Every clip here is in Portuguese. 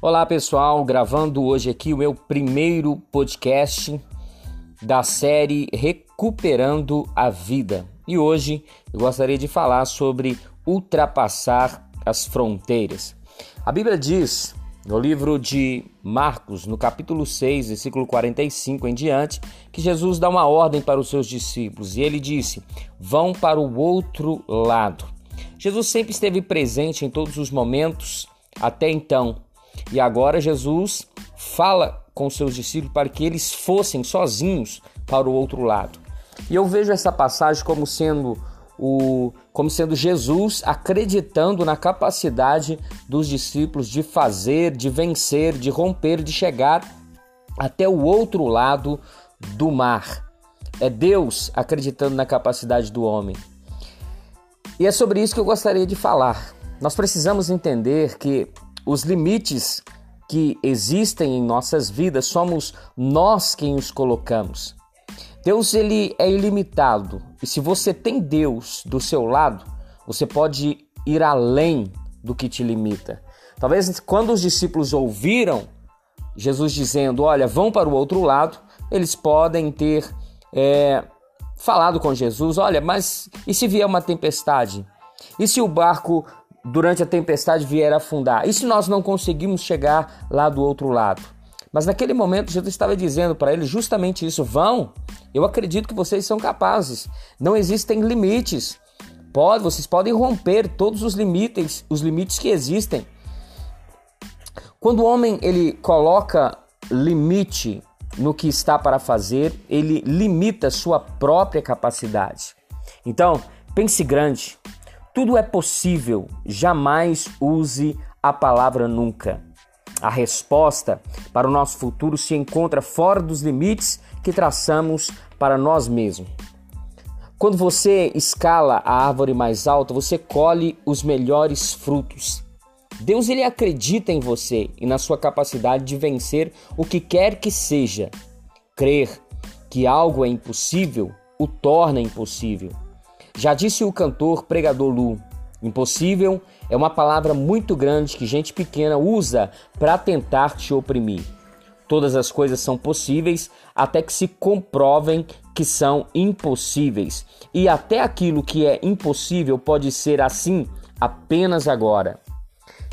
Olá pessoal, gravando hoje aqui o meu primeiro podcast da série Recuperando a Vida. E hoje eu gostaria de falar sobre ultrapassar as fronteiras. A Bíblia diz no livro de Marcos, no capítulo 6, versículo 45 em diante, que Jesus dá uma ordem para os seus discípulos e ele disse: Vão para o outro lado. Jesus sempre esteve presente em todos os momentos até então e agora Jesus fala com seus discípulos para que eles fossem sozinhos para o outro lado. E eu vejo essa passagem como sendo o como sendo Jesus acreditando na capacidade dos discípulos de fazer, de vencer, de romper, de chegar até o outro lado do mar. É Deus acreditando na capacidade do homem. E é sobre isso que eu gostaria de falar. Nós precisamos entender que os limites que existem em nossas vidas somos nós quem os colocamos. Deus ele é ilimitado e se você tem Deus do seu lado, você pode ir além do que te limita. Talvez quando os discípulos ouviram Jesus dizendo, olha, vão para o outro lado, eles podem ter é, falado com Jesus, olha, mas e se vier uma tempestade? E se o barco durante a tempestade vier afundar? E se nós não conseguimos chegar lá do outro lado? Mas naquele momento Jesus estava dizendo para eles justamente isso: vão, eu acredito que vocês são capazes. Não existem limites. Pode, vocês podem romper todos os limites, os limites que existem. Quando o homem ele coloca limite no que está para fazer, ele limita sua própria capacidade. Então, pense grande. Tudo é possível, jamais use a palavra nunca. A resposta para o nosso futuro se encontra fora dos limites que traçamos para nós mesmos. Quando você escala a árvore mais alta, você colhe os melhores frutos. Deus ele acredita em você e na sua capacidade de vencer o que quer que seja. Crer que algo é impossível o torna impossível. Já disse o cantor pregador Lu: impossível é uma palavra muito grande que gente pequena usa para tentar te oprimir. Todas as coisas são possíveis até que se comprovem que são impossíveis. E até aquilo que é impossível pode ser assim apenas agora.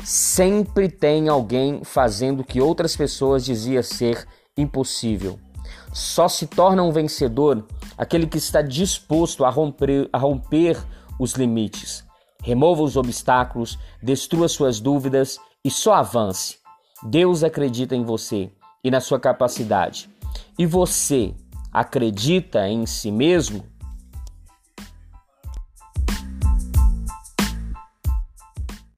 Sempre tem alguém fazendo o que outras pessoas diziam ser impossível. Só se torna um vencedor aquele que está disposto a romper, a romper os limites. Remova os obstáculos, destrua suas dúvidas e só avance. Deus acredita em você e na sua capacidade. E você acredita em si mesmo?